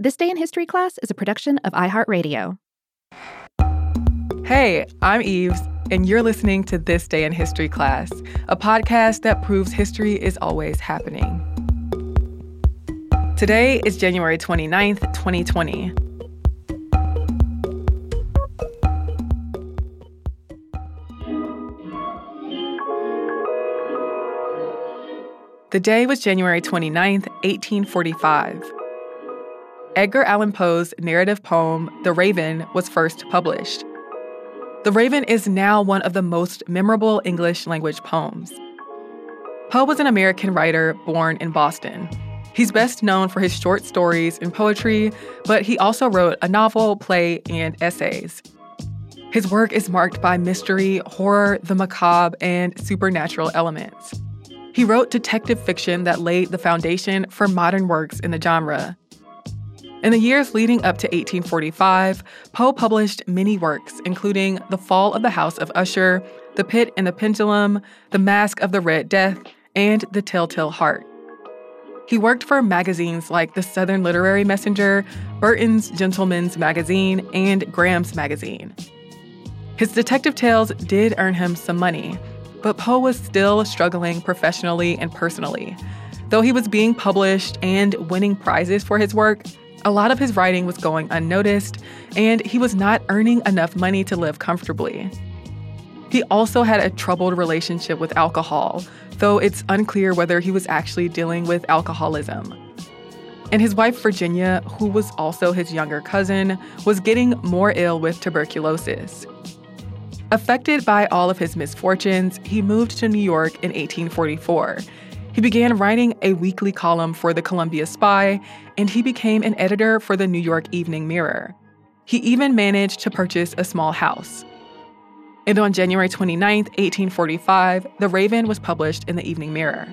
This Day in History class is a production of iHeartRadio. Hey, I'm Eves, and you're listening to This Day in History class, a podcast that proves history is always happening. Today is January 29th, 2020. The day was January 29th, 1845. Edgar Allan Poe's narrative poem, The Raven, was first published. The Raven is now one of the most memorable English language poems. Poe was an American writer born in Boston. He's best known for his short stories and poetry, but he also wrote a novel, play, and essays. His work is marked by mystery, horror, the macabre, and supernatural elements. He wrote detective fiction that laid the foundation for modern works in the genre. In the years leading up to 1845, Poe published many works, including The Fall of the House of Usher, The Pit and the Pendulum, The Mask of the Red Death, and The Telltale Heart. He worked for magazines like the Southern Literary Messenger, Burton's Gentleman's Magazine, and Graham's Magazine. His detective tales did earn him some money, but Poe was still struggling professionally and personally. Though he was being published and winning prizes for his work, a lot of his writing was going unnoticed, and he was not earning enough money to live comfortably. He also had a troubled relationship with alcohol, though it's unclear whether he was actually dealing with alcoholism. And his wife, Virginia, who was also his younger cousin, was getting more ill with tuberculosis. Affected by all of his misfortunes, he moved to New York in 1844. He began writing a weekly column for the Columbia Spy, and he became an editor for the New York Evening Mirror. He even managed to purchase a small house. And on January 29, 1845, The Raven was published in the Evening Mirror.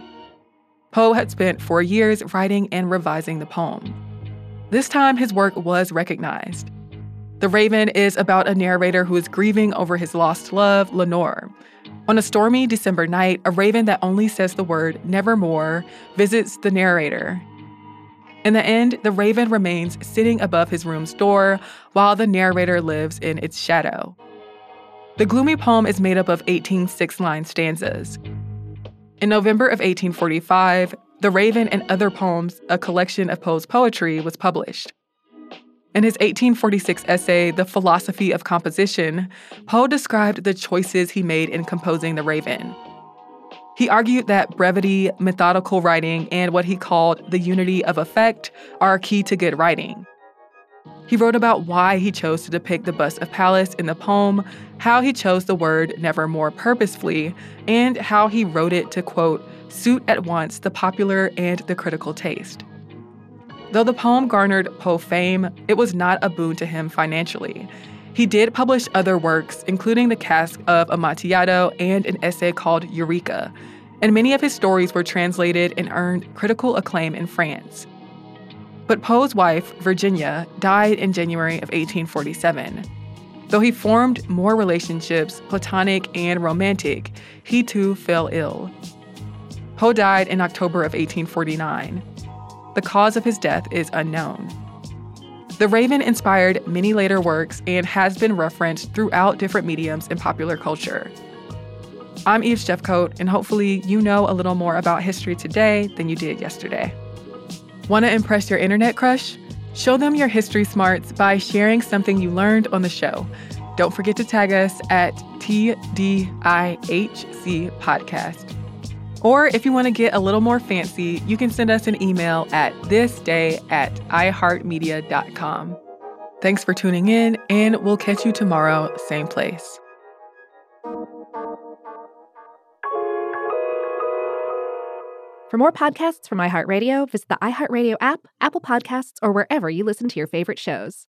Poe had spent four years writing and revising the poem. This time, his work was recognized. The Raven is about a narrator who is grieving over his lost love, Lenore. On a stormy December night, a raven that only says the word nevermore visits the narrator. In the end, the raven remains sitting above his room's door while the narrator lives in its shadow. The gloomy poem is made up of 18 six line stanzas. In November of 1845, The Raven and Other Poems, a collection of Poe's poetry, was published. In his 1846 essay, The Philosophy of Composition, Poe described the choices he made in composing The Raven. He argued that brevity, methodical writing, and what he called the unity of effect are key to good writing. He wrote about why he chose to depict the bust of Pallas in the poem, how he chose the word nevermore purposefully, and how he wrote it to, quote, suit at once the popular and the critical taste. Though the poem garnered Poe fame, it was not a boon to him financially. He did publish other works, including The Cask of Amontillado and an essay called Eureka, and many of his stories were translated and earned critical acclaim in France. But Poe's wife, Virginia, died in January of 1847. Though he formed more relationships, platonic and romantic, he too fell ill. Poe died in October of 1849. The cause of his death is unknown. The Raven inspired many later works and has been referenced throughout different mediums in popular culture. I'm Eve Jeffcoat, and hopefully, you know a little more about history today than you did yesterday. Want to impress your internet crush? Show them your history smarts by sharing something you learned on the show. Don't forget to tag us at TDIHC Podcast. Or if you want to get a little more fancy, you can send us an email at thisday at iheartmedia.com. Thanks for tuning in, and we'll catch you tomorrow, same place. For more podcasts from iHeartRadio, visit the iHeartRadio app, Apple Podcasts, or wherever you listen to your favorite shows.